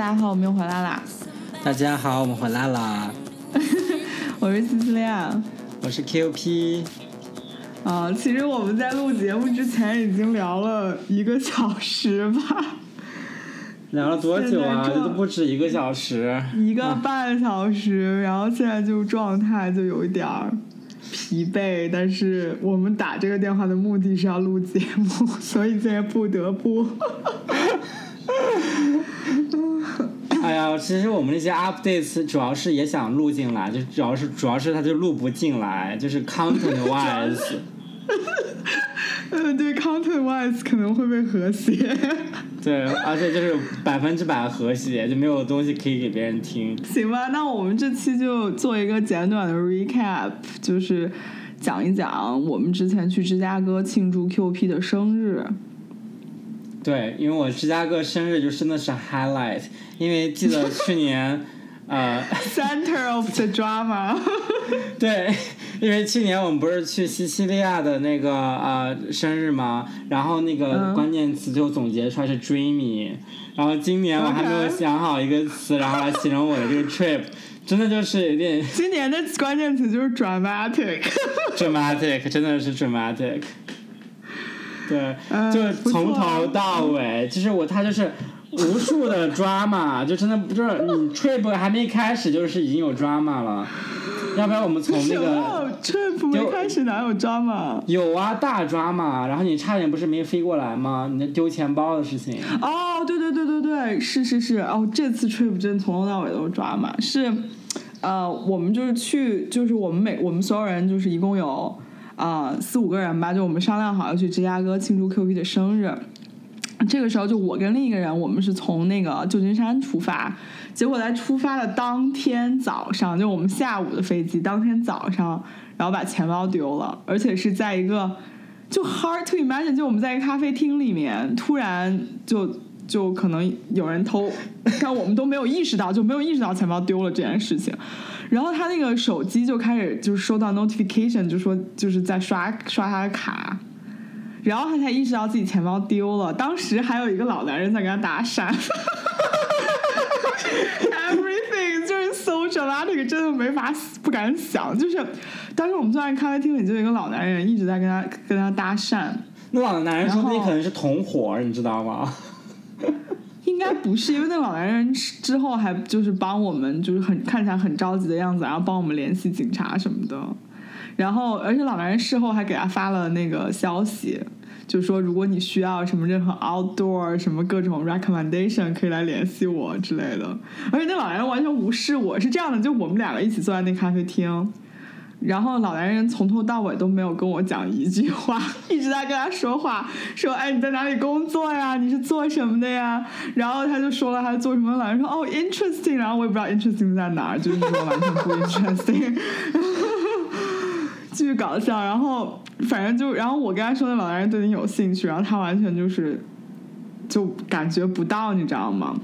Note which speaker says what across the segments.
Speaker 1: 大家好，我们又回来啦！
Speaker 2: 大家好，我们回来啦！
Speaker 1: 我是西西利亚，
Speaker 2: 我是 QP。
Speaker 1: 啊，其实我们在录节目之前已经聊了一个小时吧？
Speaker 2: 聊了多久啊？这都不止一个小时。
Speaker 1: 一个半小时，然后现在就状态就有一点儿疲惫，但是我们打这个电话的目的是要录节目，所以现在不得不。
Speaker 2: 哎呀，其实我们那些 updates 主要是也想录进来，就主要是主要是它就录不进来，就是 content wise。
Speaker 1: 嗯，对，content wise 可能会被和谐。
Speaker 2: 对，而且就是百分之百和谐，就没有东西可以给别人听。
Speaker 1: 行吧，那我们这期就做一个简短的 recap，就是讲一讲我们之前去芝加哥庆祝 QP 的生日。
Speaker 2: 对，因为我芝加哥生日就真的是 highlight，因为记得去年，呃，
Speaker 1: center of the drama，
Speaker 2: 对，因为去年我们不是去西西利亚的那个呃生日嘛？然后那个关键词就总结出来是 dreamy，然后今年我还没有想好一个词，然后来形容我的这个 trip，真的就是有点。
Speaker 1: 今年的关键词就是 dramatic，dramatic，
Speaker 2: 真的是 dramatic。对，就从头到尾，其实我他就是无数的 drama，就真的不是你 trip 还没开始，就是已经有 drama 了。要不然我们从那个
Speaker 1: trip 没开始哪有 drama？
Speaker 2: 有啊，大 drama。然后你差点不是没飞过来吗？你那丢钱包的事情。
Speaker 1: 哦，对对对对对，是是是。哦，这次 trip 真从头到尾都是 drama。是，呃，我们就是去，就是我们每我们所有人就是一共有。啊，四五个人吧，就我们商量好要去芝加哥庆祝 QP 的生日。这个时候，就我跟另一个人，我们是从那个旧金山出发。结果在出发的当天早上，就我们下午的飞机，当天早上，然后把钱包丢了，而且是在一个就 hard to imagine，就我们在一个咖啡厅里面，突然就就可能有人偷，但我们都没有意识到，就没有意识到钱包丢了这件事情。然后他那个手机就开始就是收到 notification，就说就是在刷刷他的卡，然后他才意识到自己钱包丢了。当时还有一个老男人在跟他搭讪，everything 就是 so dramatic，真的没法不敢想。就是当时我们坐在咖啡厅里，就有一个老男人一直在跟他跟他搭讪。
Speaker 2: 那老男人说不定可能是同伙，你知道吗？
Speaker 1: 不是，因为那老男人之后还就是帮我们，就是很看起来很着急的样子，然后帮我们联系警察什么的。然后，而且老男人事后还给他发了那个消息，就说如果你需要什么任何 outdoor 什么各种 recommendation，可以来联系我之类的。而且那老男人完全无视我，是这样的，就我们两个一起坐在那咖啡厅。然后老男人从头到尾都没有跟我讲一句话，一直在跟他说话，说：“哎，你在哪里工作呀？你是做什么的呀？”然后他就说了他做什么，老人说：“哦，interesting。”然后我也不知道 interesting 在哪儿，就是说完全不 interesting，继续搞笑。然后反正就，然后我跟他说那老男人对你有兴趣，然后他完全就是就感觉不到，你知道吗？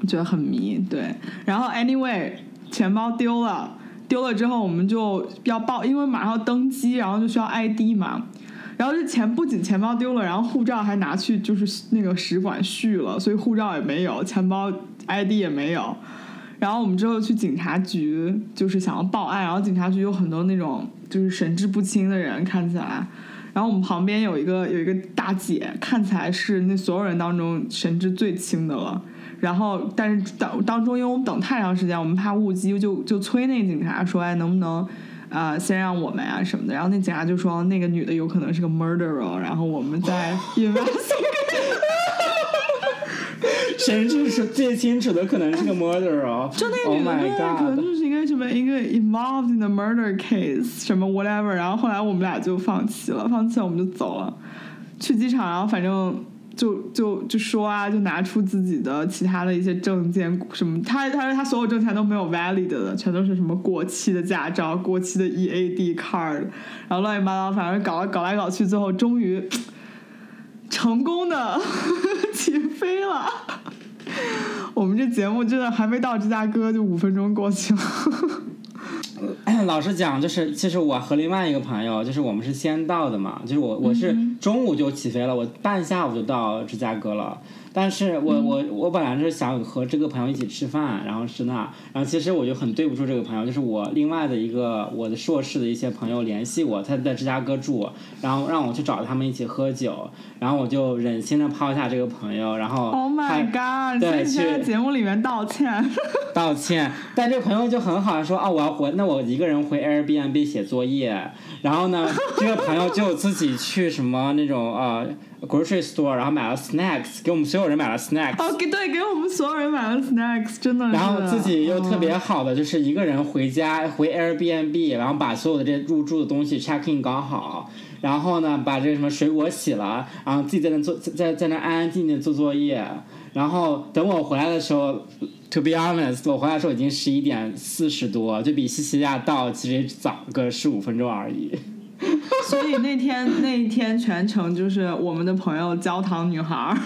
Speaker 1: 我觉得很迷，对。然后 anyway，钱包丢了。丢了之后，我们就要报，因为马上要登机，然后就需要 ID 嘛。然后这钱不仅钱包丢了，然后护照还拿去就是那个使馆续了，所以护照也没有，钱包 ID 也没有。然后我们之后去警察局，就是想要报案，然后警察局有很多那种就是神志不清的人，看起来。然后我们旁边有一个有一个大姐，看起来是那所有人当中神志最轻的了。然后，但是当当中，因为我们等太长时间，我们怕误机，就就催那个警察说：“哎，能不能，呃，先让我们啊什么的？”然后那警察就说：“那个女的有可能是个 murderer。”然后我们再 investigate。
Speaker 2: 神智是最清楚的，可能是个 murderer。
Speaker 1: 就那个女的，对，可能就是一个什么一个 involved in the murder case，什么 whatever。然后后来我们俩就放弃了，放弃了我们就走了，去机场，然后反正。就就就说啊，就拿出自己的其他的一些证件什么，他他说他所有证件都没有 valid 的，全都是什么过期的驾照、过期的 EAD card，然后乱七八糟，反正搞搞来搞去，最后终于成功的 起飞了。我们这节目真的还没到芝加哥，就五分钟过去了。
Speaker 2: 老实讲，就是其实我和另外一个朋友，就是我们是先到的嘛，就是我我是中午就起飞了，我半下午就到芝加哥了。但是我我我本来是想和这个朋友一起吃饭，然后是那，然后其实我就很对不住这个朋友，就是我另外的一个我的硕士的一些朋友联系我，他在芝加哥住，然后让我去找他们一起喝酒，然后我就忍心的抛下这个朋友，然后
Speaker 1: Oh my god！
Speaker 2: 对，
Speaker 1: 去节目里面道歉，
Speaker 2: 道歉。但这个朋友就很好，说啊我要回，那我一个人回 Airbnb 写作业，然后呢，这个朋友就自己去什么那种呃。grocery store，然后买了 snacks，给我们所有人买了 snacks。
Speaker 1: 哦，给对，给我们所有人买了 snacks，真的。
Speaker 2: 然后自己又特别好的，就是一个人回家回 Airbnb，然后把所有的这入住的东西 check in 搞好，然后呢把这个什么水果洗了，然后自己在那做在在那安安静静做作业，然后等我回来的时候，to be honest，我回来的时候已经十一点四十多，就比西西利亚到其实早个十五分钟而已。
Speaker 1: 所以那天那一天全程就是我们的朋友焦糖女孩，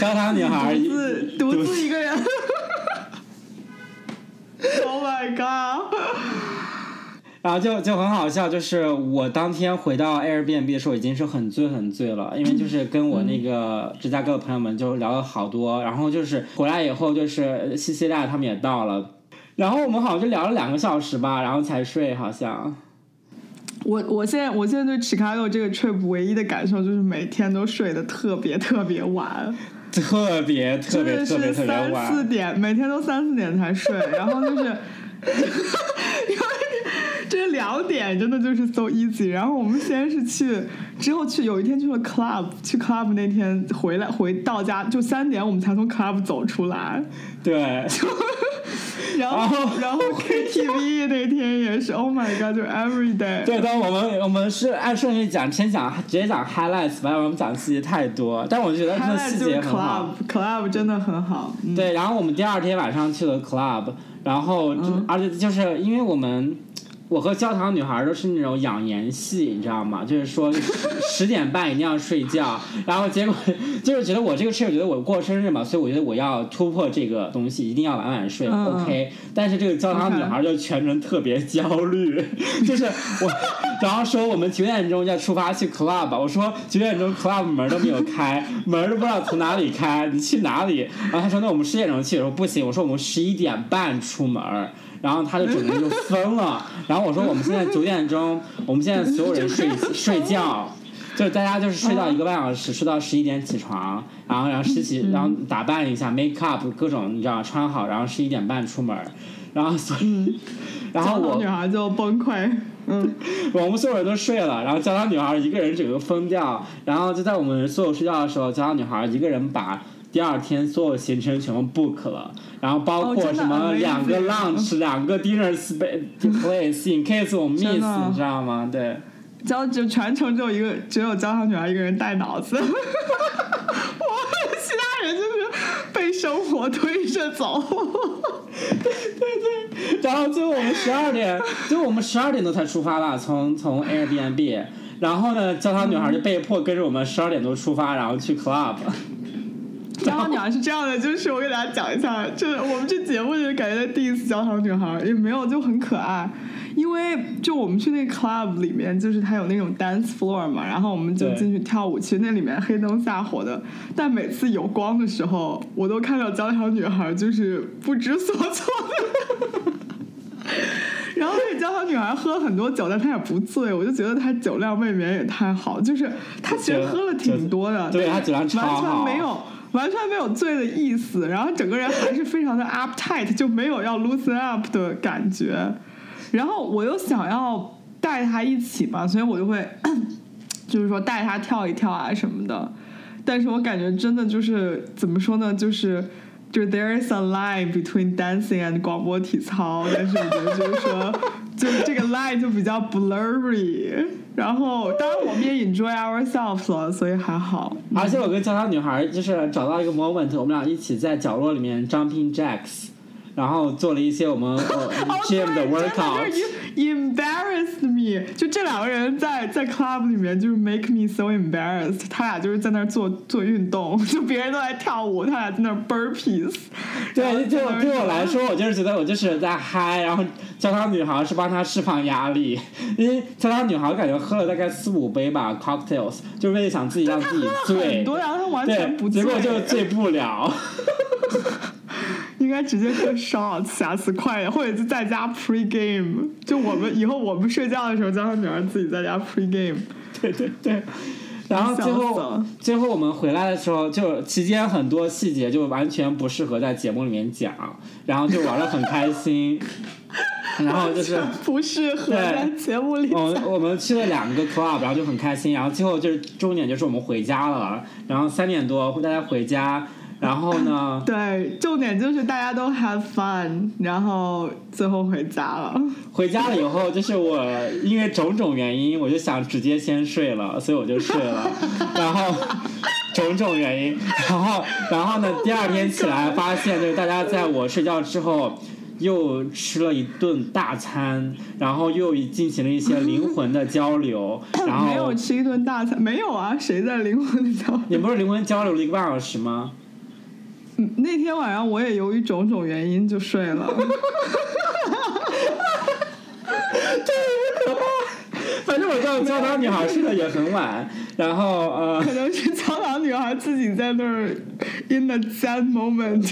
Speaker 2: 焦糖女孩
Speaker 1: 独自独自一个人。Oh my god！
Speaker 2: 然后就就很好笑，就是我当天回到 Airbnb 的时候已经是很醉很醉了，因为就是跟我那个芝加哥的朋友们就聊了好多，然后就是回来以后就是西西利亚他们也到了，然后我们好像就聊了两个小时吧，然后才睡好像。
Speaker 1: 我我现在我现在对 Chicago 这个 trip 唯一的感受就是每天都睡得特别特别晚，
Speaker 2: 特别特别特别特别晚，
Speaker 1: 三四点每天都三四点才睡，然后就是，因为这两点真的就是 so easy。然后我们先是去，之后去有一天去了 club，去 club 那天回来回到家就三点我们才从 club 走出来，
Speaker 2: 对。
Speaker 1: 然后，然后 KTV 那天也是，Oh my God，就 every day。
Speaker 2: 对，但我们我们是按顺序讲，先讲直接讲 highlights，不然我们讲细节太多。但我觉得那细节很好
Speaker 1: ，club 真的很好。
Speaker 2: 对，然后我们第二天晚上去了 club，然后而且就是因为我们。我和焦糖女孩都是那种养颜系，你知道吗？就是说十点半一定要睡觉，然后结果就是觉得我这个 trip 觉得我过生日嘛，所以我觉得我要突破这个东西，一定要晚晚睡，OK。但是这个焦糖女孩就全程特别焦虑，就是我，然后说我们九点钟要出发去 club，我说九点钟 club 门都没有开，门都不知道从哪里开，你去哪里？然后他说那我们十点钟去，我说不行，我说我们十一点半出门。然后他就整个人就疯了。然后我说我们现在九点钟，我们现在所有人睡睡觉，就是大家就是睡到一个半小时，睡到十一点起床，然后然后洗洗，然后打扮一下，make up 各种你知道穿好，然后十一点半出门，然后所以，然后我
Speaker 1: 女孩就崩溃，嗯，
Speaker 2: 我们所有人都睡了，然后教堂女孩一个人整个疯掉，然后就在我们所有睡觉的时候，教堂女孩一个人把。第二天所有行程全部 book 了，然后包括什么两个 lunch，两个 dinner space place，in case 我 miss，你知道吗？对，
Speaker 1: 交就全程只有一个，只有交响女孩一个人带脑子，我其他人就是被生活推着走。
Speaker 2: 对对对，然后最后我们十二点，最后我们十二点多才出发了，从从 Airbnb，然后呢，教堂女孩就被迫跟着我们十二点多出发，然后去 club。
Speaker 1: 焦糖女孩是这样的，就是我给大家讲一下，就是我们这节目就是感觉第一次焦糖女孩也没有就很可爱，因为就我们去那个 club 里面，就是它有那种 dance floor 嘛，然后我们就进去跳舞，其实那里面黑灯瞎火的，但每次有光的时候，我都看到焦糖女孩就是不知所措。然后那焦糖女孩喝很多酒，但她也不醉，我就觉得她酒量未免也太好，就是她其实喝了挺多的，
Speaker 2: 对她酒量
Speaker 1: 完全没有。完全没有醉的意思，然后整个人还是非常的 uptight，就没有要 loosen up 的感觉。然后我又想要带他一起嘛，所以我就会 就是说带他跳一跳啊什么的。但是我感觉真的就是怎么说呢，就是就 there is a line between dancing and 广播体操，但是我觉得就是说，就这个 line 就比较 blurry。然后，当然我们也 enjoy ourselves 了，所以还好。
Speaker 2: 而且我跟娇娇女孩就是找到一个 moment，我们俩一起在角落里面 jumping jacks，然后做了一些我们 gym 的 workout。
Speaker 1: Embarrassed me。就这两个人在在 club 里面就是 make me so embarrassed。他俩就是在那儿做做运动，就别人都在跳舞，他俩在那儿 burpees。
Speaker 2: 对，对我对我来说，我就是觉得我就是在嗨，然后教堂女孩是帮他释放压力，因为教堂女孩感觉喝了大概四五杯吧 cocktails，就为了想自己让自己醉。
Speaker 1: 很多，然后他完全不
Speaker 2: 醉，结果就醉不了。
Speaker 1: 应该直接喝 shot，下次快点，或者就在家 pre game。就我们以后我们睡觉的时候，叫他女儿自己在家 pre game。
Speaker 2: 对对对。然后最后最后我们回来的时候，就期间很多细节就完全不适合在节目里面讲，然后就玩的很开心。然后就是
Speaker 1: 不适合在节目里。
Speaker 2: 我我们去了两个 club，然后就很开心。然后最后就是重点就是我们回家了，然后三点多大家回家。然后呢？
Speaker 1: 对，重点就是大家都 have fun，然后最后回家了。
Speaker 2: 回家了以后，就是我因为种种原因，我就想直接先睡了，所以我就睡了。然后种种原因，然后然后呢？第二天起来发现，就是大家在我睡觉之后又吃了一顿大餐，然后又进行了一些灵魂的交流。然后
Speaker 1: 没有吃一顿大餐，没有啊？谁在灵魂的交流？
Speaker 2: 你不是灵魂交流了一个半小时吗？
Speaker 1: 那天晚上我也由于种种原因就睡了，这
Speaker 2: 很可怕。反正我知道教堂女孩睡得也很晚，然后呃，
Speaker 1: 可能是教堂女孩自己在那儿 in the sad moment。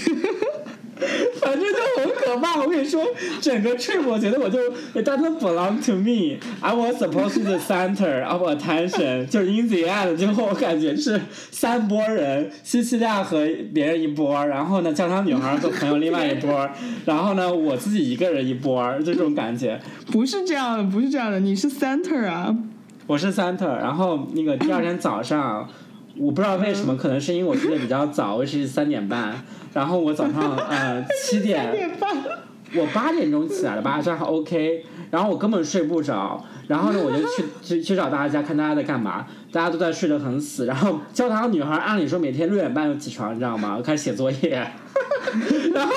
Speaker 2: 反正就很可怕，我跟你说，整个 trip 我觉得我就 it doesn't belong to me. I was supposed to the center of attention. 就是 in the end，最后我感觉是三波人，西西利亚和别人一波，然后呢，教堂女孩和朋友另外一波，然后呢，我自己一个人一波，就这种感觉。
Speaker 1: 不是这样的，不是这样的，你是 center 啊。
Speaker 2: 我是 center，然后那个第二天早上，我不知道为什么，可能是因为我睡得比较早，我是三点半。然后我早上呃七点，我八点钟起来了吧，这还 OK。然后我根本睡不着，然后呢我就去去去找大家看大家在干嘛，大家都在睡得很死。然后教堂女孩按理说每天六点半就起床，你知道吗？开始写作业。然后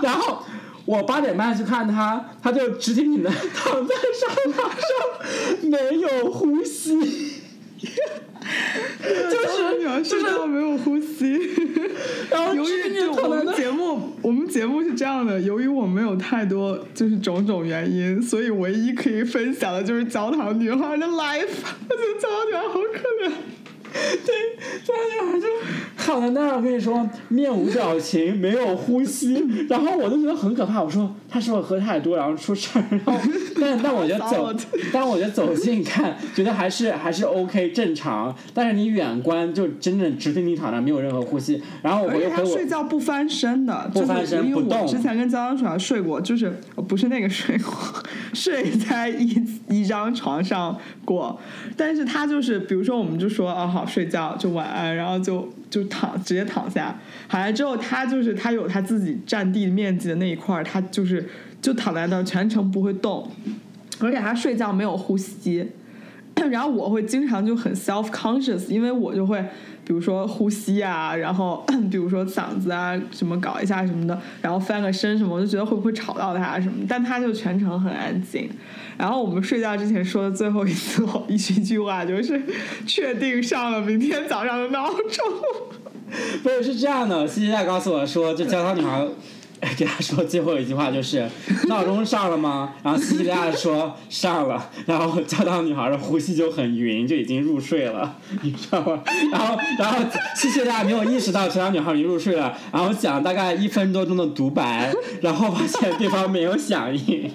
Speaker 2: 然后我八点半去看她，她就直挺挺的躺在沙发上，没有呼吸。就是就是
Speaker 1: 没有呼吸，
Speaker 2: 然后
Speaker 1: 由于我们节目我们节目是这样的，由于我没有太多就是种种原因，所以唯一可以分享的就是教堂女孩的 life，我觉得教堂女孩好可怜。
Speaker 2: 对，教堂女孩就躺在那儿，我跟你说，面无表情，没有呼吸，然后我就觉得很可怕。我说他是不是喝太多，然后出事儿？然后，但但我觉得走，但我觉得走近看，觉得还是还是 OK 正常。但是你远观就真正直挺挺躺那，没有任何呼吸。然后我回回我
Speaker 1: 睡觉不翻身的，
Speaker 2: 不翻身不动。
Speaker 1: 之前跟江江床睡过，就是不是那个睡过，睡在一一张床上过。但是他就是，比如说我们就说啊好。睡觉就晚安，然后就就躺直接躺下，好了之后他就是他有他自己占地面积的那一块儿，他就是就躺在那儿全程不会动，而且他睡觉没有呼吸，然后我会经常就很 self conscious，因为我就会。比如说呼吸啊，然后 比如说嗓子啊，什么搞一下什么的，然后翻个身什么，我就觉得会不会吵到他什么，但他就全程很安静。然后我们睡觉之前说的最后一次一一句话就是确定上了明天早上的闹钟。
Speaker 2: 不是是这样的，西西在告诉我说，就教堂女孩。给他说最后一句话就是闹钟上了吗？然后西西利亚说上了，然后教堂女孩的呼吸就很匀，就已经入睡了，你知道吗？然后然后西西利亚没有意识到教堂女孩已经入睡了，然后讲大概一分多钟的独白，然后发现对方没有响应。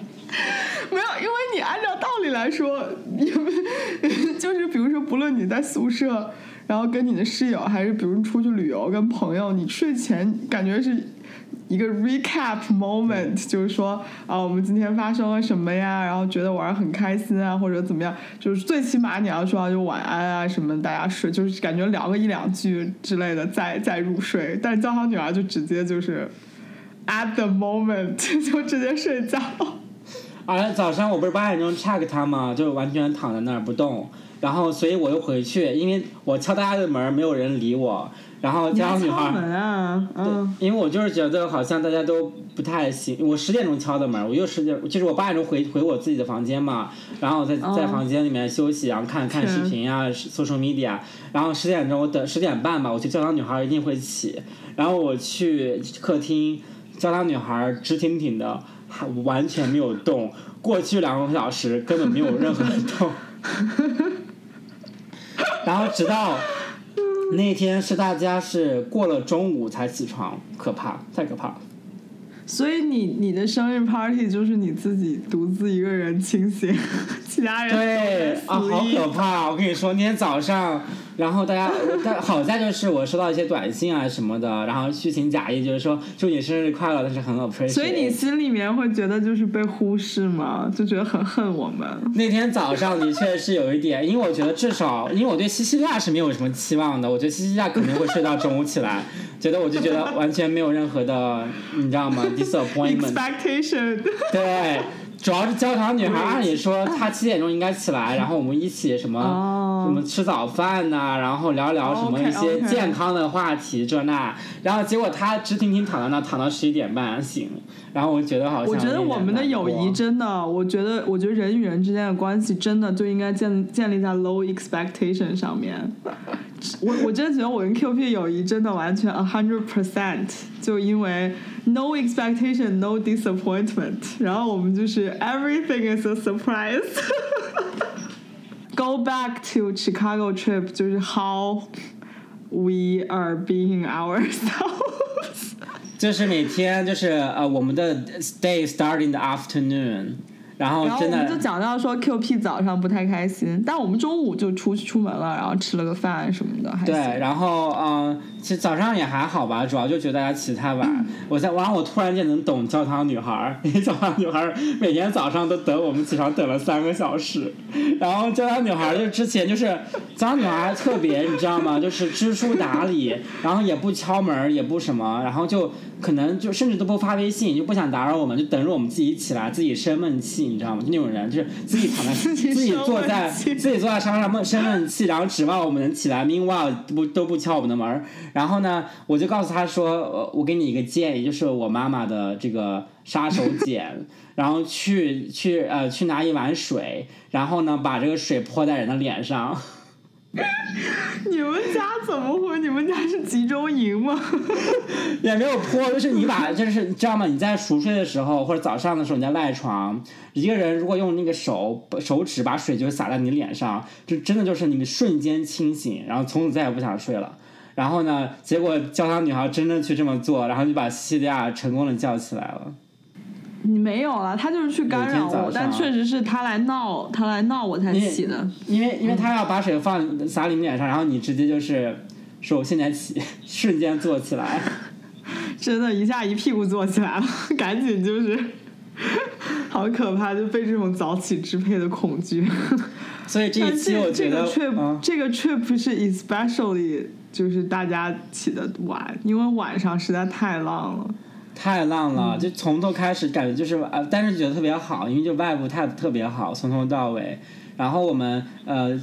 Speaker 1: 没有，因为你按照道理来说，你们 就是比如说，不论你在宿舍，然后跟你的室友，还是比如出去旅游跟朋友，你睡前感觉是。一个 recap moment，就是说啊，我们今天发生了什么呀？然后觉得玩很开心啊，或者怎么样？就是最起码你要说就晚安啊什么，大家睡，就是感觉聊个一两句之类的，再再 入睡。但是教好女儿就直接就是 at the moment 就直接睡觉。
Speaker 2: 啊，早上我不是八点钟 check 他吗？就完全躺在那儿不动，然后所以我又回去，因为我敲大家的门没有人理我。然后交响女孩
Speaker 1: 门啊，嗯，
Speaker 2: 因为我就是觉得好像大家都不太行。我十点钟敲的门，我又十点，就是我八点钟回回我自己的房间嘛，然后在在房间里面休息，然后看看视频啊，social media。然后十点钟，我等十点半吧，我去教堂女孩一定会起。然后我去客厅，教堂女孩直挺挺的，还完全没有动。过去两个小时根本没有任何动。然后直到。那天是大家是过了中午才起床，可怕，太可怕了。
Speaker 1: 所以你你的生日 party 就是你自己独自一个人清醒，其他人
Speaker 2: 对啊，好可怕！我跟你说，那天早上。然后大家，但好在就是我收到一些短信啊什么的，然后虚情假意就是说祝你生日快乐，但是很 appreciate。
Speaker 1: 所以你心里面会觉得就是被忽视吗？就觉得很恨我们？
Speaker 2: 那天早上的确是有一点，因为我觉得至少，因为我对西西利亚是没有什么期望的，我觉得西西利亚肯定会睡到中午起来，觉得我就觉得完全没有任何的，你知道吗？disappointment。
Speaker 1: expectation。
Speaker 2: 对。主要是教堂女孩，按理说她七点钟应该起来，然后我们一起什么什么吃早饭呐，然后聊聊什么一些健康的话题这那，然后结果她直挺挺躺在那，躺到十一点半醒，然后我觉得好像
Speaker 1: 我觉得我们的友谊真的，我觉得我觉得人与人之间的关系真的就应该建建立在 low expectation 上面。我我真的觉得我跟 Q P 友谊真的完全 a hundred percent，就因为 no expectation no disappointment，然后我们就是 everything is a surprise。Go back to Chicago trip，就是 how we are being ourselves。
Speaker 2: 就是每天就是呃我们的 day start in the afternoon。 然后
Speaker 1: 我们就讲到说，Q P 早上不太开心，但我们中午就出出门了，然后吃了个饭什么的。
Speaker 2: 对，然后嗯，其实早上也还好吧，主要就觉得大家起太晚。我在，然后我突然间能懂教堂女孩，因为教堂女孩每天早上都等我们起床，等了三个小时。然后教堂女孩就之前就是教堂女孩特别，你知道吗？就是知书达理，然后也不敲门，也不什么，然后就可能就甚至都不发微信，就不想打扰我们，就等着我们自己起来，自己生闷气。你知道吗？就那种人，就是自己躺在自己坐在自己坐在沙发上闷生闷气，然后指望我们能起来，meanwhile 不都不敲我们的门然后呢，我就告诉他说：“我给你一个建议，就是我妈妈的这个杀手锏，然后去去呃去拿一碗水，然后呢把这个水泼在人的脸上。”
Speaker 1: 你们家怎么会？你们家是集中营吗？
Speaker 2: 也没有泼，就是你把，就是你知道吗？你在熟睡的时候，或者早上的时候你在赖床，一个人如果用那个手手指把水就洒在你脸上，就真的就是你瞬间清醒，然后从此再也不想睡了。然后呢，结果教堂女孩真的去这么做，然后就把西利亚成功的叫起来了。
Speaker 1: 你没有了，他就是去干扰我，但确实是他来闹，他来闹我才起的。
Speaker 2: 因为因为他要把水放洒你脸上，然后你直接就是说我现在起，瞬间坐起来，
Speaker 1: 真的，一下一屁股坐起来了，赶紧就是，好可怕，就被这种早起支配的恐惧。
Speaker 2: 所以这一期我觉得，
Speaker 1: 这个 trip 这个 trip 是 especially 就是大家起的晚，因为晚上实在太浪了。
Speaker 2: 太浪了，就从头开始感觉就是呃，但是觉得特别好，因为就外部太特别好，从头到尾。然后我们呃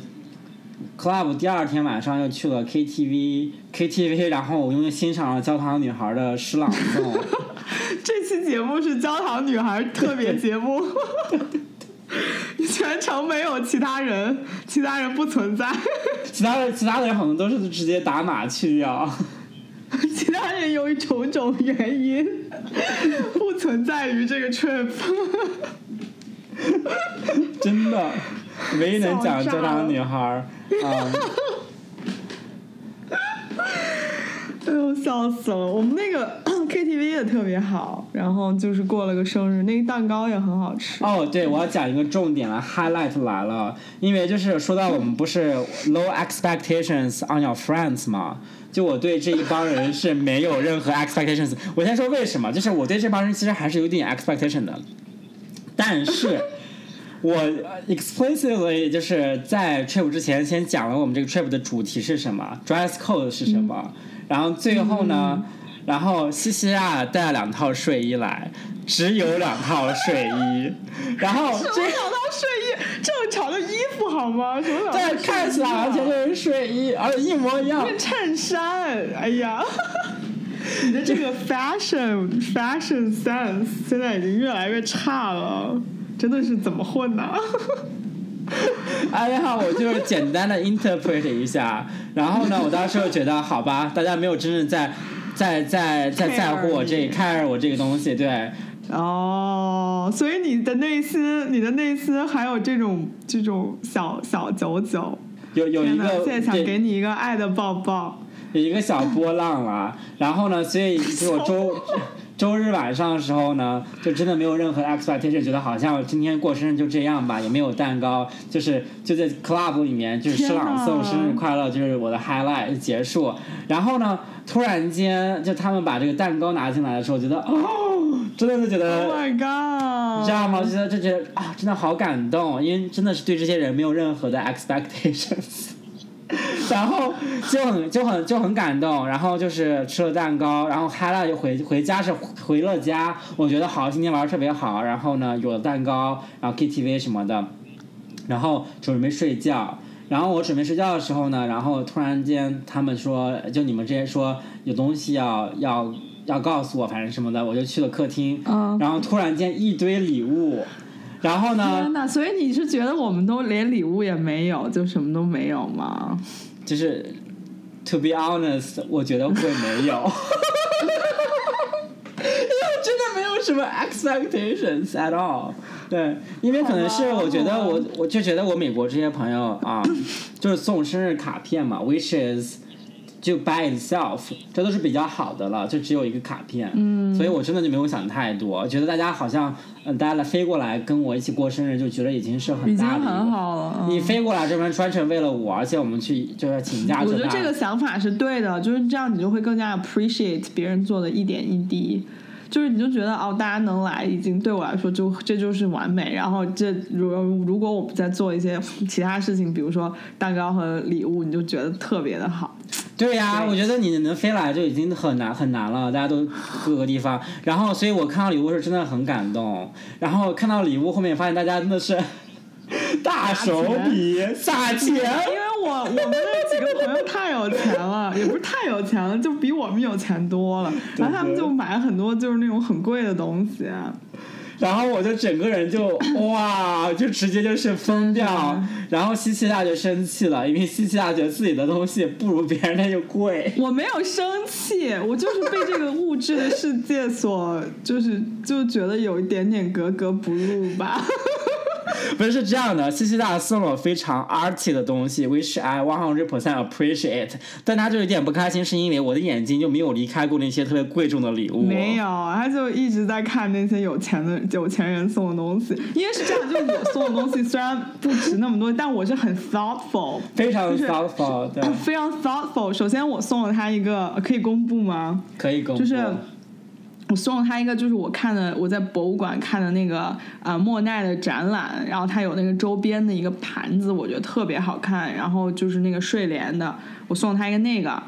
Speaker 2: ，club 第二天晚上又去了 KTV，KTV，然后我又欣赏了教堂女孩的诗朗诵。
Speaker 1: 这期节目是教堂女孩特别节目，全程没有其他人，其他人不存在。
Speaker 2: 其他的其他的人好像都是直接打码去掉。
Speaker 1: 其他人由于种种原因不存在于这个 trip，
Speaker 2: 真的，唯一能讲这两个女孩儿啊，
Speaker 1: 哎呦笑死了！我们那个 KTV 也特别好，然后就是过了个生日，那个蛋糕也很好吃。
Speaker 2: 哦，对，我要讲一个重点了，highlight 来了，因为就是说到我们不是 low expectations on your friends 嘛？就我对这一帮人是没有任何 expectations。我先说为什么，就是我对这帮人其实还是有点 expectation 的。但是，我 explicitly 就是在 trip 之前先讲了我们这个 trip 的主题是什么，dress code 是什么。然后最后呢，然后西西亚带了两套睡衣来，只有两套睡衣，然后只有
Speaker 1: 两套睡衣正常的衣服好吗？什么两套
Speaker 2: 对，看起来完全就是睡衣，而且一模一样。
Speaker 1: 衬衫，哎呀，你的这个 fashion fashion sense 现在已经越来越差了，真的是怎么混的？
Speaker 2: 哎呀，我就是简单的 interpret 一下，然后呢，我当时就觉得好吧，大家没有真正在在在在在乎我这 care 我这个东西，对。
Speaker 1: 哦，所以你的内心，你的内心还有这种这种小小九九，
Speaker 2: 有有一个
Speaker 1: 现在想给你一个爱的抱抱，
Speaker 2: 有一个小波浪了。然后呢，所以就我周 周日晚上的时候呢，就真的没有任何 expectation，觉得好像今天过生日就这样吧，也没有蛋糕，就是就在 club 里面就是诗朗诵生日快乐，就是我的 highlight 结束。然后呢，突然间就他们把这个蛋糕拿进来的时候，觉得哦。真的是觉得
Speaker 1: ，Oh my god！
Speaker 2: 你知道吗？觉得就觉得啊，真的好感动，因为真的是对这些人没有任何的 expectations，然后就很就很就很感动，然后就是吃了蛋糕，然后嗨了就回回家是回了家，我觉得好，今天玩的特别好，然后呢有了蛋糕，然后 KTV 什么的，然后准备睡觉，然后我准备睡觉的时候呢，然后突然间他们说，就你们这些说有东西要要。要告诉我，反正什么的，我就去了客厅，然后突然间一堆礼物，然后呢？
Speaker 1: 天呐，所以你是觉得我们都连礼物也没有，就什么都没有吗？
Speaker 2: 就是，to be honest，我觉得会没有，因 为真的没有什么 expectations at all。对，因为可能是我觉得我我就觉得我美国这些朋友啊，就是送生日卡片嘛，which is。就 by itself，这都是比较好的了，就只有一个卡片，嗯所以我真的就没有想太多，觉得大家好像，嗯，大家来飞过来跟我一起过生日，就觉得已经是很大的，
Speaker 1: 很好了。
Speaker 2: 你飞过来这边专程为了我，而且我们去就是请假。
Speaker 1: 我觉得这个想法是对的，就是这样，你就会更加 appreciate 别人做的一点一滴，就是你就觉得哦，大家能来已经对我来说就这就是完美。然后这如如果我们在做一些其他事情，比如说蛋糕和礼物，你就觉得特别的好。
Speaker 2: 对呀，我觉得你能飞来就已经很难很难了，大家都各个地方，然后所以我看到礼物是真的很感动，然后看到礼物后面发现大家真的是 大手笔撒钱，
Speaker 1: 我我们那几个朋友太有钱了，也不是太有钱了，就比我们有钱多了，然后他们就买了很多就是那种很贵的东西。
Speaker 2: 然后我就整个人就 哇，就直接就是疯掉。然后西西大就生气了，因为西西大觉得自己的东西不如别人的就贵。
Speaker 1: 我没有生气，我就是被这个物质的世界所，就是就觉得有一点点格格不入吧。
Speaker 2: 不是是这样的，西西大送了我非常 arty 的东西，which I one hundred percent appreciate。但他就有点不开心，是因为我的眼睛就没有离开过那些特别贵重的礼物。
Speaker 1: 没有，他就一直在看那些有钱的有钱人送的东西。因为是这样，就是我送的东西虽然不值那么多，但我是很 thoughtful，
Speaker 2: 非常 thoughtful，对，
Speaker 1: 非常 thoughtful。首先，我送了他一个，可以公布吗？
Speaker 2: 可以公布。
Speaker 1: 就是。我送了他一个，就是我看的，我在博物馆看的那个呃莫奈的展览，然后他有那个周边的一个盘子，我觉得特别好看，然后就是那个睡莲的，我送了他一个那个，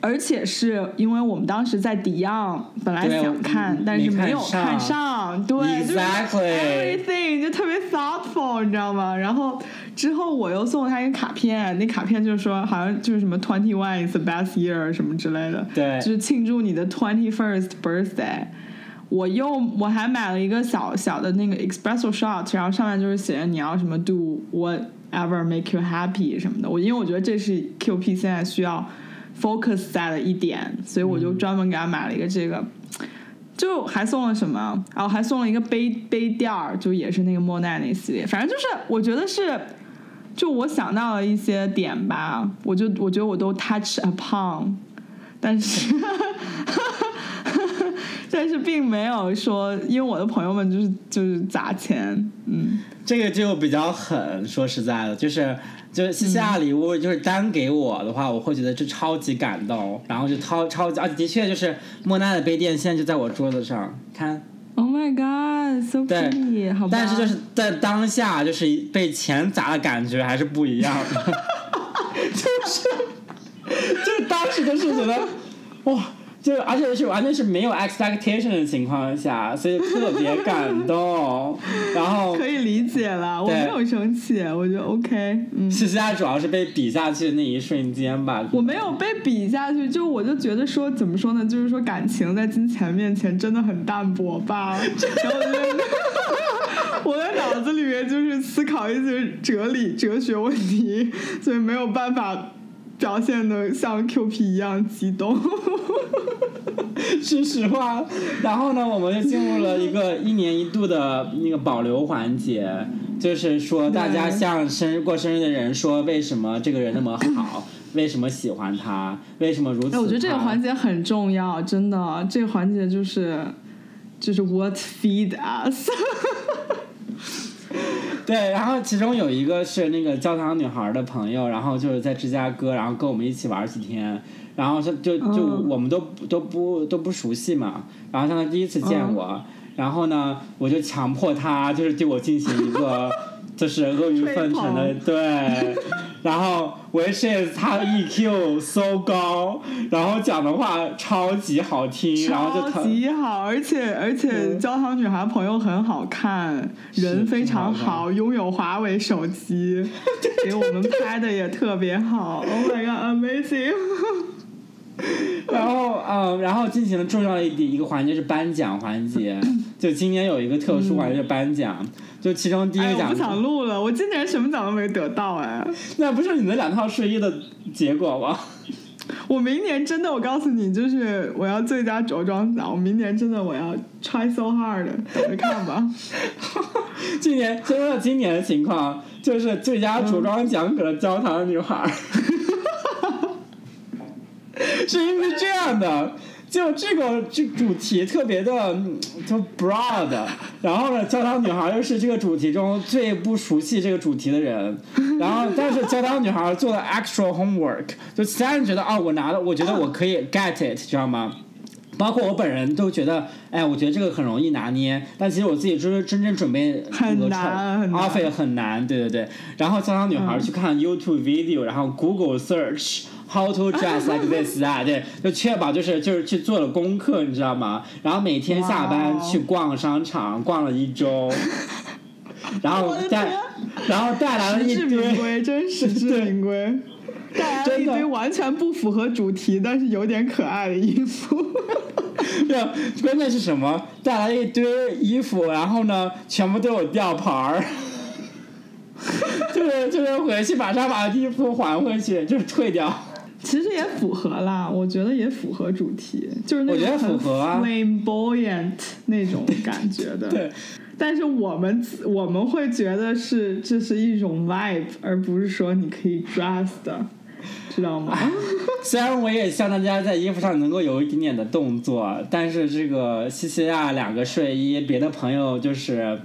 Speaker 1: 而且是因为我们当时在迪昂，本来想看，但是没有看上，对，就是 everything 就特别 thoughtful，你知道吗？然后。之后我又送了他一个卡片，那卡片就是说，好像就是什么 twenty one is the best year 什么之类的，
Speaker 2: 对，
Speaker 1: 就是庆祝你的 twenty first birthday。我又我还买了一个小小的那个 espresso shot，然后上面就是写着你要什么 do whatever make you happy 什么的。我因为我觉得这是 QP 现在需要 focus 在了一点，所以我就专门给他买了一个这个。就还送了什么？然后还送了一个杯杯垫儿，就也是那个莫奈那系列。反正就是我觉得是。就我想到了一些点吧，我就我觉得我都 touch upon，但是，但是并没有说，因为我的朋友们就是就是砸钱，嗯，
Speaker 2: 这个就比较狠。说实在的，就是就是西夏礼物，就是单给我的话，我会觉得这超级感动，然后就超超级，啊的确就是莫奈的杯垫，现在就在我桌子上，看。
Speaker 1: Oh my god, so pretty！好吧，
Speaker 2: 但是就是在当下，就是被钱砸的感觉还是不一样的，就是 就是当时就是觉得哇，就而且是完全是没有 expectation 的情况下，所以特别感动。然后
Speaker 1: 可以理解了，我没有生气，我觉得 OK。嗯，
Speaker 2: 其实他主要是被比下去的那一瞬间吧。
Speaker 1: 我没有被比下去，就我就觉得说怎么说呢，就是说感情在金钱面前真的很淡薄吧。然后我的脑子里面就是思考一些哲理、哲学问题，所以没有办法。表现的像 Q P 一样激动，
Speaker 2: 是实话。然后呢，我们就进入了一个一年一度的那个保留环节，就是说大家向生日过生日的人说为什么这个人那么好，为什么喜欢他，为什么如此。
Speaker 1: 哎我觉得这个环节很重要，真的，这个环节就是就是 What feed us。
Speaker 2: 对，然后其中有一个是那个教堂女孩的朋友，然后就是在芝加哥，然后跟我们一起玩几天，然后就就就我们都都不都不熟悉嘛，然后像他第一次见我，然后呢，我就强迫他就是对我进行一个 就是阿谀奉承的对。然后维 s 他的 EQ so 高，然后讲的话超级好听，然后就
Speaker 1: 超级好，而且而且焦糖女孩朋友很好看，人非常好，拥有华为手机，给我们拍的也特别好。Oh my god, amazing！
Speaker 2: 然后嗯，然后进行了重要的一一个环节是颁奖环节，就今年有一个特殊环节颁奖。就其中第一个奖，
Speaker 1: 我不想录了。我今年什么奖都没得到哎。
Speaker 2: 那不是你那两套睡衣的结果吗？
Speaker 1: 我明年真的，我告诉你，就是我要最佳着装奖。我明年真的我要 try so hard，等着看吧。
Speaker 2: 今年，说到今年的情况，就是最佳着装奖给了焦糖女孩。是因为这样的。就这个这主题特别的就 broad，然后呢，教堂女孩又是这个主题中最不熟悉这个主题的人，然后但是教堂女孩做了 actual homework，就其他人觉得哦，我拿了，我觉得我可以 get it，知道吗？包括我本人都觉得，哎，我觉得这个很容易拿捏，但其实我自己真真正准备
Speaker 1: 很难
Speaker 2: ，offer 很难，对对对。然后教堂女孩去看 YouTube video，然后 Google search。How to dress like this 啊？对，就确保就是就是去做了功课，你知道吗？然后每天下班去逛商场，逛了一周，然后带，然后带来了一
Speaker 1: 堆，真实至 名归，带来了一堆完全不符合主题，但是有点可爱的衣服。
Speaker 2: 对，关键是什么？带来一堆衣服，然后呢，全部都有吊牌儿。就是就是回去马上把衣服还回去，就是退掉。
Speaker 1: 其实也符合啦，我觉得也符合主题，就是那种
Speaker 2: 很
Speaker 1: flamboyant 那种感觉的。
Speaker 2: 对。
Speaker 1: 但是我们我们会觉得是这是一种 vibe，而不是说你可以 dress 的，知道吗？
Speaker 2: 虽然我也希望大家在衣服上能够有一点点的动作，但是这个西西亚两个睡衣，别的朋友就是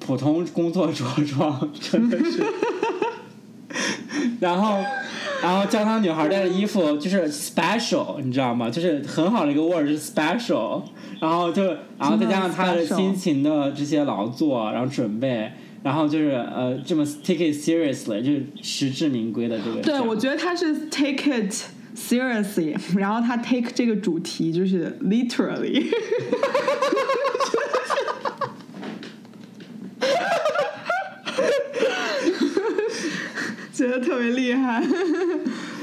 Speaker 2: 普通工作着装，真的是。然后。然后教堂女孩的衣服就是 special，你知道吗？就是很好的一个 word，是 special。然后就，然后再加上她的辛勤的这些劳作，然后准备，然后就是呃这么 take it seriously，就是实至名归的这个。
Speaker 1: 对，我觉得他是 take it seriously，然后他 take 这个主题就是 literally。觉得特别厉害，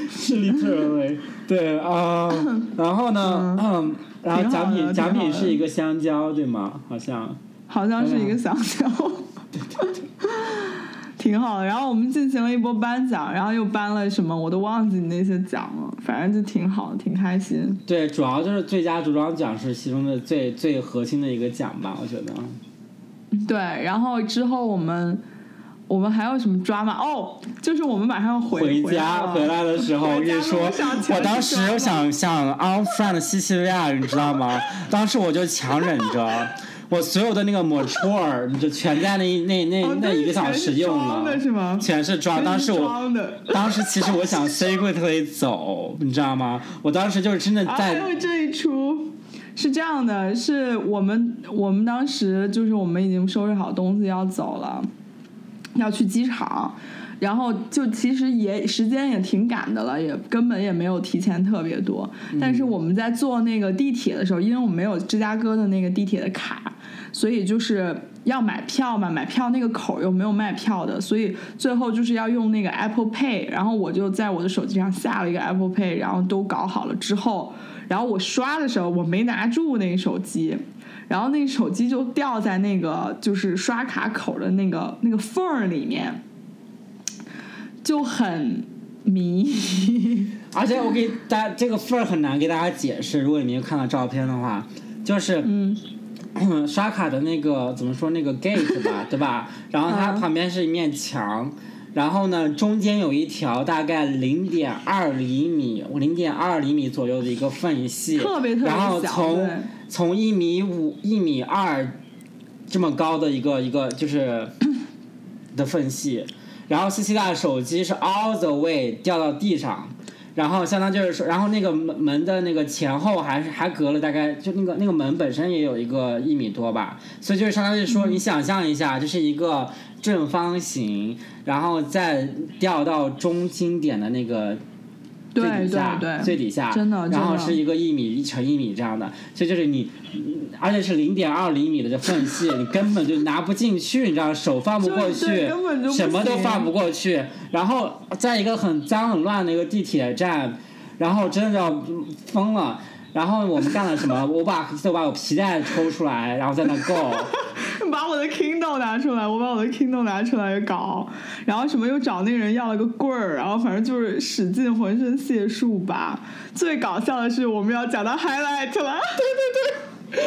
Speaker 2: 是 literally 对啊，然后呢，嗯，然后奖品奖品是一个香蕉，对吗？好像
Speaker 1: 好像是一个香蕉，挺好的。然后我们进行了一波颁奖，然后又颁了什么，我都忘记那些奖了。反正就挺好的，挺开心。
Speaker 2: 对，主要就是最佳着装奖是其中的最最核心的一个奖吧，我觉得。
Speaker 1: 对，然后之后我们。我们还有什么抓吗？哦，就是我们马上要
Speaker 2: 回回家回来的时候，我跟你说，我当时又想想 on friend 西西利亚，你知道吗？当时我就强忍着，我所有的那个 mature 就全在那那那那一个小时用了，全是装。当时我，当时其实我想 secretly 走，你知道吗？我当时就是真的在。
Speaker 1: 还有这一出，是这样的，是我们我们当时就是我们已经收拾好东西要走了。要去机场，然后就其实也时间也挺赶的了，也根本也没有提前特别多。但是我们在坐那个地铁的时候，因为我们没有芝加哥的那个地铁的卡，所以就是要买票嘛，买票那个口又没有卖票的，所以最后就是要用那个 Apple Pay。然后我就在我的手机上下了一个 Apple Pay，然后都搞好了之后，然后我刷的时候我没拿住那个手机。然后那个手机就掉在那个就是刷卡口的那个那个缝儿里面，就很迷。
Speaker 2: 而且我给大家这个缝儿很难给大家解释，如果你没有看到照片的话，就是嗯 刷卡的那个怎么说那个 gate 吧，对吧？然后它旁边是一面墙，然后呢中间有一条大概零点二厘米、零点二厘米左右的一个缝隙，
Speaker 1: 特别特别
Speaker 2: 小。从从一米五、一米二这么高的一个一个就是 的缝隙，然后西西的手机是 all the way 掉到地上，然后相当就是说，然后那个门门的那个前后还是还隔了大概就那个那个门本身也有一个一米多吧，所以就是相当于说你想象一下，这是一个正方形，然后再掉到中心点的那个。最底下，最底下，然后是一个一米乘一米这样的，所以就是你，而且是零点二厘米的这缝隙，你根本就拿不进去，你知道，手放不过去，什么都放不过去。然后在一个很脏很乱的一个地铁站，然后真的要疯了。然后我们干了什么？我把就把我皮带抽出来，然后在那 go。
Speaker 1: 把我的 Kindle 拿出来，我把我的 Kindle 拿出来搞，然后什么又找那个人要了个棍儿，然后反正就是使尽浑身解数吧。最搞笑的是我们要讲到 highlight 了，对对对，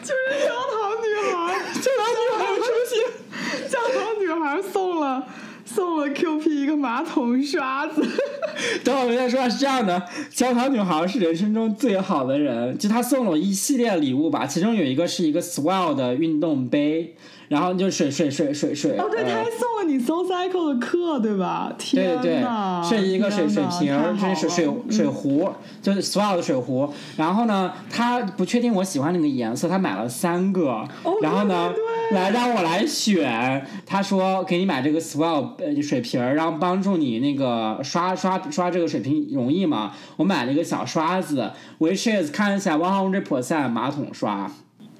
Speaker 1: 就是教堂女孩，教堂女孩出现，教堂女孩送了。送了 Q P 一个马桶刷子。
Speaker 2: 等我跟他说是这样的，焦糖女孩是人生中最好的人，就她送了我一系列礼物吧，其中有一个是一个 Swell 的运动杯。然后就水水水水水
Speaker 1: 哦，对，他还送了你 So Cycle 的课，对吧？
Speaker 2: 对对对，是一个水水瓶，这是水水水壶，就是 Swell 的水壶。然后呢，她不确定我喜欢那个颜色，她买了三个。然后呢，来让我来选。他说给你买这个 Swell 呃水瓶，然后帮助你那个刷刷刷这个水瓶容易吗。我买了一个小刷子，which is 看起来 one hundred percent 马桶刷。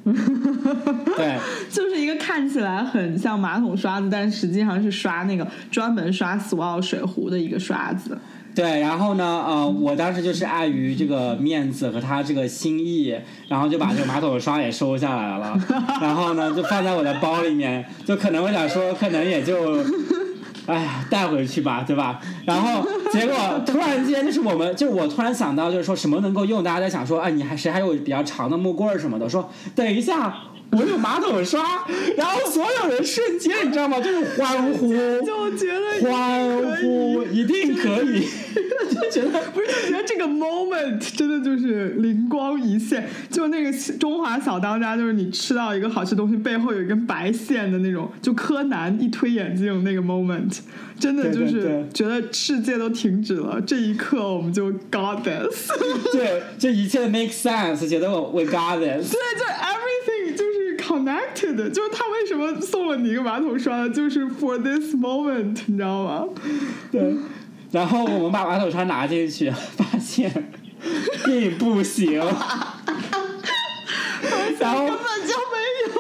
Speaker 2: 对，
Speaker 1: 就是一个看起来很像马桶刷子，但实际上是刷那个专门刷 Swell 水壶的一个刷子。
Speaker 2: 对，然后呢，呃，我当时就是碍于这个面子和他这个心意，然后就把这个马桶刷也收下来了，然后呢，就放在我的包里面，就可能我想说，可能也就。哎呀，带回去吧，对吧？然后结果突然间就是我们，就是我突然想到，就是说什么能够用？大家在想说，哎，你还谁还有比较长的木棍什么的？说等一下。我有马桶刷，然后所有人瞬间你知道吗？就是欢呼，
Speaker 1: 就觉得
Speaker 2: 欢呼一定可以，
Speaker 1: 就觉得不是，就觉得这个 moment 真的就是灵光一现，就那个中华小当家，就是你吃到一个好吃东西背后有一根白线的那种，就柯南一推眼镜那个 moment，真的就是觉得世界都停止了，这一刻我们就 got this，
Speaker 2: 对，这一切 make sense，觉得我 we got this，
Speaker 1: 对，就 everything 就。Connected，就是他为什么送了你一个马桶刷？就是 for this moment，你知道吗？
Speaker 2: 对。然后我们把马桶刷拿进去，发现并不行。然后
Speaker 1: 根本就没
Speaker 2: 有。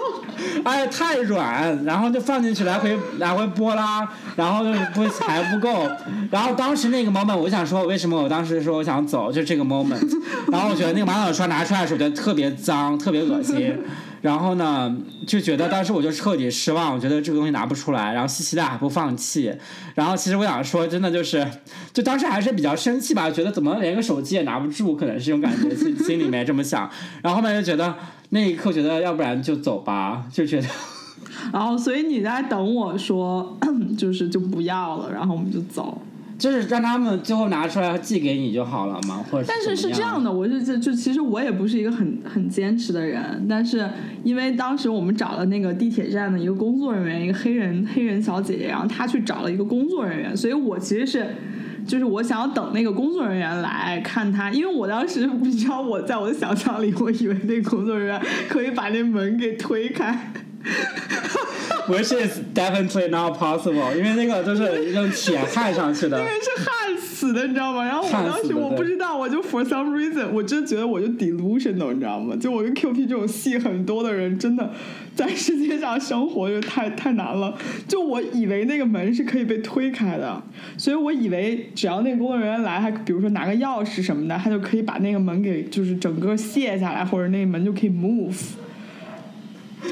Speaker 2: 哎，太软，然后就放进去来回来回拨拉，然后就不还不够。然后当时那个 moment，我想说，为什么我当时说我想走，就这个 moment。然后我觉得那个马桶刷拿出来的时候，觉得特别脏，特别恶心。然后呢，就觉得当时我就彻底失望，我觉得这个东西拿不出来。然后西西大还不放弃。然后其实我想说，真的就是，就当时还是比较生气吧，觉得怎么连个手机也拿不住，可能是这种感觉，心心里面这么想。然后后面就觉得那一刻觉得要不然就走吧，就觉得。
Speaker 1: 然后所以你在等我说，就是就不要了，然后我们就走。
Speaker 2: 就是让他们最后拿出来寄给你就好了嘛，或者
Speaker 1: 但是是这样的，我是就就其实我也不是一个很很坚持的人，但是因为当时我们找了那个地铁站的一个工作人员，一个黑人黑人小姐姐，然后她去找了一个工作人员，所以我其实是就是我想要等那个工作人员来看他，因为我当时 你知道我在我的想象里，我以为那个工作人员可以把那门给推开。
Speaker 2: Which is definitely not possible，因为那个就是用铁焊上去的。
Speaker 1: 因为是焊死的，你知道吗？然后我当时我不知道，我就 for some reason，我真觉得我就 delusional，你知道吗？就我跟 QP 这种戏很多的人，真的在世界上生活就太太难了。就我以为那个门是可以被推开的，所以我以为只要那个工作人员来，还比如说拿个钥匙什么的，他就可以把那个门给就是整个卸下来，或者那个门就可以 move。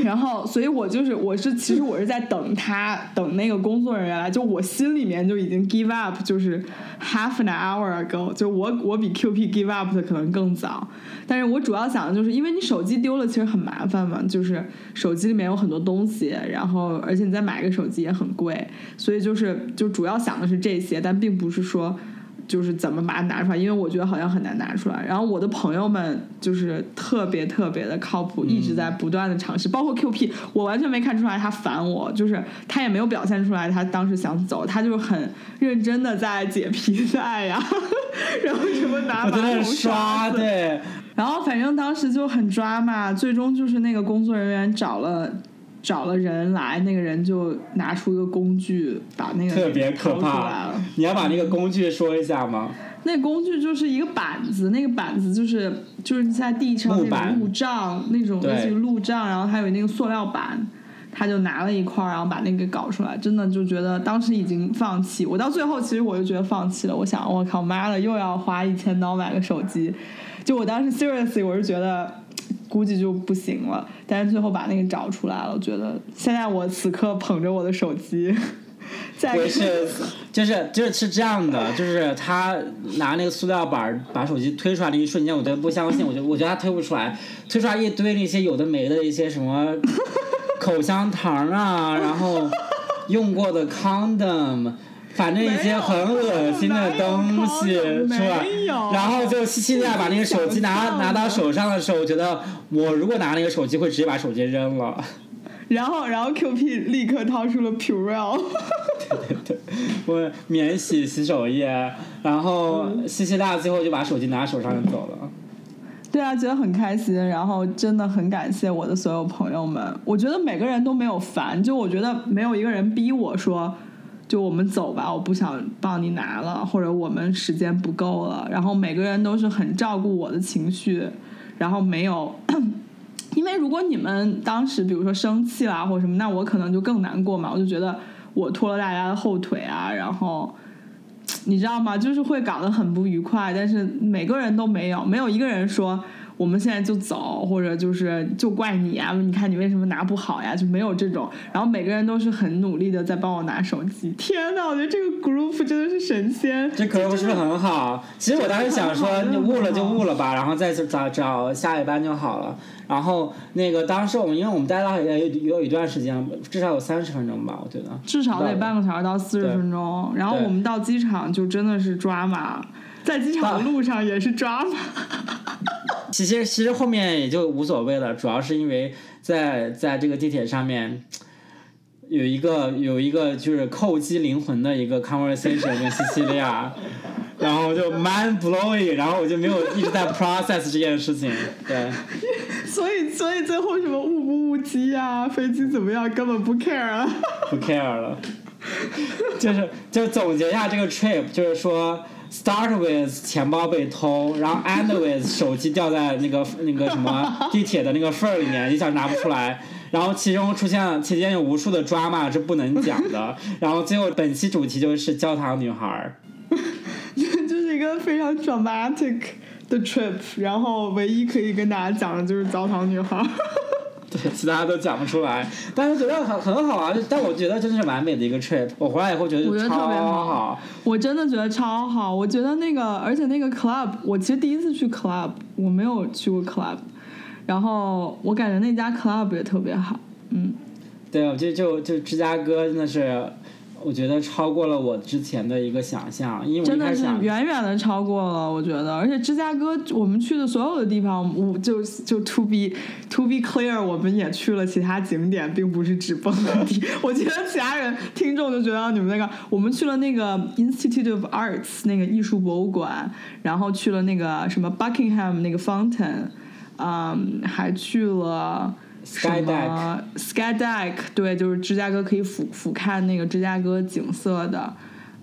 Speaker 1: 然后，所以我就是，我是其实我是在等他，等那个工作人员来，就我心里面就已经 give up，就是 half an hour ago，就我我比 QP give up 的可能更早，但是我主要想的就是，因为你手机丢了其实很麻烦嘛，就是手机里面有很多东西，然后而且你再买个手机也很贵，所以就是就主要想的是这些，但并不是说。就是怎么把它拿出来，因为我觉得好像很难拿出来。然后我的朋友们就是特别特别的靠谱，一直在不断的尝试，包括 QP，我完全没看出来他烦我，就是他也没有表现出来他当时想走，他就很认真的在解皮带呀，然后什么拿马桶刷
Speaker 2: 对，
Speaker 1: 然后反正当时就很抓嘛，最终就是那个工作人员找了。找了人来，那个人就拿出一个工具，把那个
Speaker 2: 特别可怕。你要把那个工具说一下吗？
Speaker 1: 那工具就是一个板子，那个板子就是就是在地上那种路障那种类似于路障，然后还有那个塑料板，他就拿了一块，然后把那个搞出来。真的就觉得当时已经放弃，我到最后其实我就觉得放弃了。我想，我靠妈的，又要花一千刀买个手机，就我当时 seriously 我是觉得。估计就不行了，但是最后把那个找出来了。我觉得现在我此刻捧着我的手机，在
Speaker 2: 是就是就是是这样的，就是他拿那个塑料板把手机推出来的一瞬间，我觉得不相信，我觉得我觉得他推不出来，推出来一堆那些有的没的一些什么口香糖啊，然后用过的 condom。反正一些很恶心的东西出来，然后就西西利亚把那个手机拿拿到手上的时候，我觉得我如果拿那个手机会直接把手机扔了。
Speaker 1: 然后，然后 QP 立刻掏出了 Purell。
Speaker 2: 对对对，我免洗洗手液，然后西西利亚最后就把手机拿手上就走了。
Speaker 1: 对啊，觉得很开心，然后真的很感谢我的所有朋友们。我觉得每个人都没有烦，就我觉得没有一个人逼我说。就我们走吧，我不想帮你拿了，或者我们时间不够了。然后每个人都是很照顾我的情绪，然后没有，因为如果你们当时比如说生气啦或什么，那我可能就更难过嘛。我就觉得我拖了大家的后腿啊，然后你知道吗？就是会搞得很不愉快。但是每个人都没有，没有一个人说。我们现在就走，或者就是就怪你啊！你看你为什么拿不好呀？就没有这种。然后每个人都是很努力的在帮我拿手机。天呐，我觉得这个 group 真的是神仙。
Speaker 2: 这 group 是不是很好？其实我当时想说，你误了 就误了吧，然后再去找找下一班就好了。然后那个当时我们因为我们待了也有一段时间，至少有三十分钟吧，我觉得。
Speaker 1: 至少得半个小时到四十分钟。然后我们到机场就真的是抓马，在机场的路上也是抓马。
Speaker 2: 其实其实后面也就无所谓了，主要是因为在在这个地铁上面有一个有一个就是扣击灵魂的一个 conversation 跟西西利亚，然后就 mind blowing，然后我就没有一直在 process 这件事情，对。
Speaker 1: 所以所以最后什么误不误机啊，飞机怎么样根本不 care 了。
Speaker 2: 不 care 了，就是就总结一下这个 trip，就是说。Start with 钱包被偷，然后 end with 手机掉在那个那个什么 地铁的那个缝儿里面，一下拿不出来。然后其中出现了期间有无数的 drama 是不能讲的。然后最后本期主题就是教堂女孩儿，
Speaker 1: 就是一个非常 dramatic 的 trip。然后唯一可以跟大家讲的就是教堂女孩儿。
Speaker 2: 对，其他都讲不出来，但是觉得很很好啊！但我觉得真的是完美的一个 trip。我回来以后觉得我觉得特别好，
Speaker 1: 我真的觉得超好。我觉得那个，而且那个 club，我其实第一次去 club，我没有去过 club，然后我感觉那家 club 也特别好。嗯，
Speaker 2: 对，我就就就芝加哥真的是。我觉得超过了我之前的一个想象，因为
Speaker 1: 真的是远远的超过了。我觉得，而且芝加哥我们去的所有的地方，我就就 to be to be clear，我们也去了其他景点，并不是只蹦迪。我觉得其他人听众就觉得你们那个，我们去了那个 Institute of Arts 那个艺术博物馆，然后去了那个什么 Buckingham 那个 Fountain，嗯，还去了。Sky Deck，对，就是芝加哥可以俯俯瞰那个芝加哥景色的。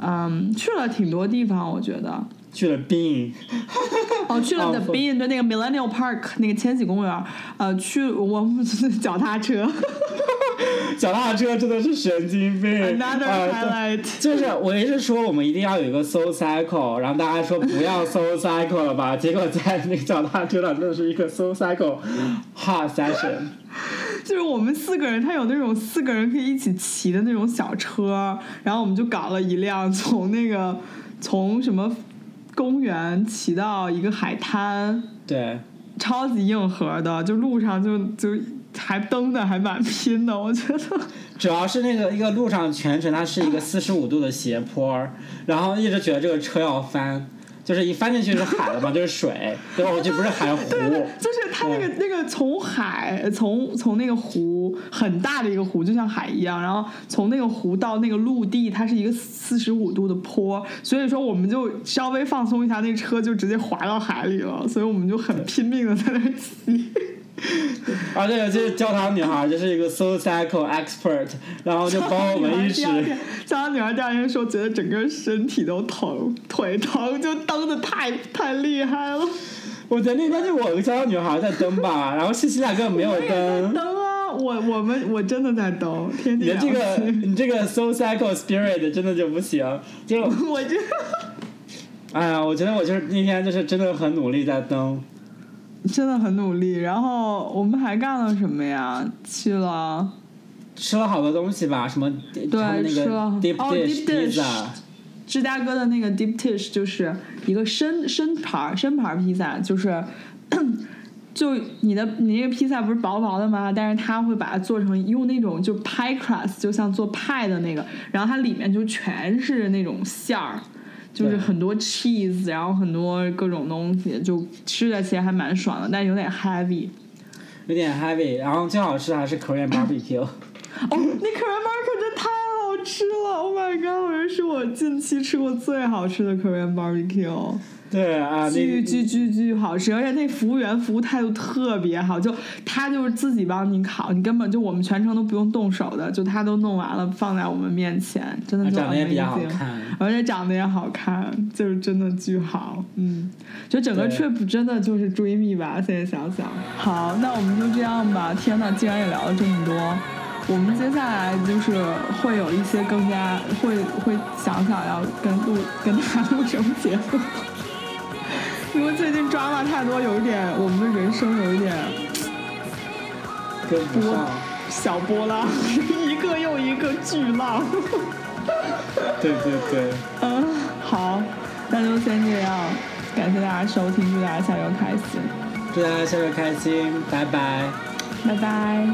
Speaker 1: 嗯，去了挺多地方，我觉得。
Speaker 2: 去了 Bean，
Speaker 1: 哦，去了 The Bean，对，那个 Millennial Park，那个千禧公园。呃，去我 脚踏车。
Speaker 2: 脚踏车真的是神经病。
Speaker 1: Another highlight，
Speaker 2: 就是我一直说我们一定要有一个 Soul Cycle，然后大家说不要 Soul Cycle 了吧？结果在那个脚踏车上真的是一个 Soul Cycle hard session。
Speaker 1: 就是我们四个人，他有那种四个人可以一起骑的那种小车，然后我们就搞了一辆从那个从什么公园骑到一个海滩。
Speaker 2: 对。
Speaker 1: 超级硬核的，就路上就就。还蹬的还蛮拼的，我觉得。
Speaker 2: 主要是那个一个路上全程它是一个四十五度的斜坡，然后一直觉得这个车要翻。就是一翻进去是海了嘛，就是水，对吧？就不是海湖。
Speaker 1: 对就是它那个那个从海从从那个湖很大的一个湖，就像海一样，然后从那个湖到那个陆地，它是一个四十五度的坡，所以说我们就稍微放松一下，那车就直接滑到海里了，所以我们就很拼命的在那骑。
Speaker 2: 而且这教堂女孩就是一个 soul cycle expert，然后就帮我们一直。
Speaker 1: 教堂女孩第二天说，觉得整个身体都疼，腿疼，就蹬的太太厉害了。
Speaker 2: 我觉得那天就我和教堂女孩在蹬吧，然后西西俩根本没有蹬。
Speaker 1: 蹬啊！我我们我真的在蹬，天
Speaker 2: 地你这个你这个 soul cycle spirit 真的就不行，就
Speaker 1: 我这。
Speaker 2: 哎呀，我觉得我就是那天就是真的很努力在蹬。
Speaker 1: 真的很努力，然后我们还干了什么呀？去了，
Speaker 2: 吃了好多东西吧？什么？
Speaker 1: 对，吃了
Speaker 2: deep dish，
Speaker 1: 芝加哥的那个 deep dish 就是一个深深盘深盘披萨，就是 就你的你那个披萨不是薄薄的吗？但是他会把它做成用那种就 pie crust，就像做派的那个，然后它里面就全是那种馅儿。就是很多 cheese，然后很多各种东西，就吃着其实还蛮爽的，但有点 heavy。
Speaker 2: 有点 heavy，然后最好吃的还是 Korean barbecue。哦，
Speaker 1: 那 Korean barbecue 真太好吃了！Oh my god，好像是我近期吃过最好吃的 Korean barbecue。
Speaker 2: 对啊，
Speaker 1: 巨巨巨巨好吃，而且那服务员服务态度特别好，就他就是自己帮你烤，你根本就我们全程都不用动手的，就他都弄完了放在我们面前，真的
Speaker 2: 长得也比较好看，
Speaker 1: 而且长得也好看，就是真的巨好，嗯，就整个 trip 真的就是追觅吧，现在想想，好，那我们就这样吧，天呐，竟然也聊了这么多，我们接下来就是会有一些更加会会想想要跟录跟他录什么节目。因为最近抓马太多，有一点我们的人生有一点
Speaker 2: 波
Speaker 1: 小波浪，一个又一个巨浪。
Speaker 2: 对对对。
Speaker 1: 嗯，好，那就先这样，感谢大家收听，祝大家下周开心。
Speaker 2: 祝大家下周开心，拜拜。
Speaker 1: 拜拜。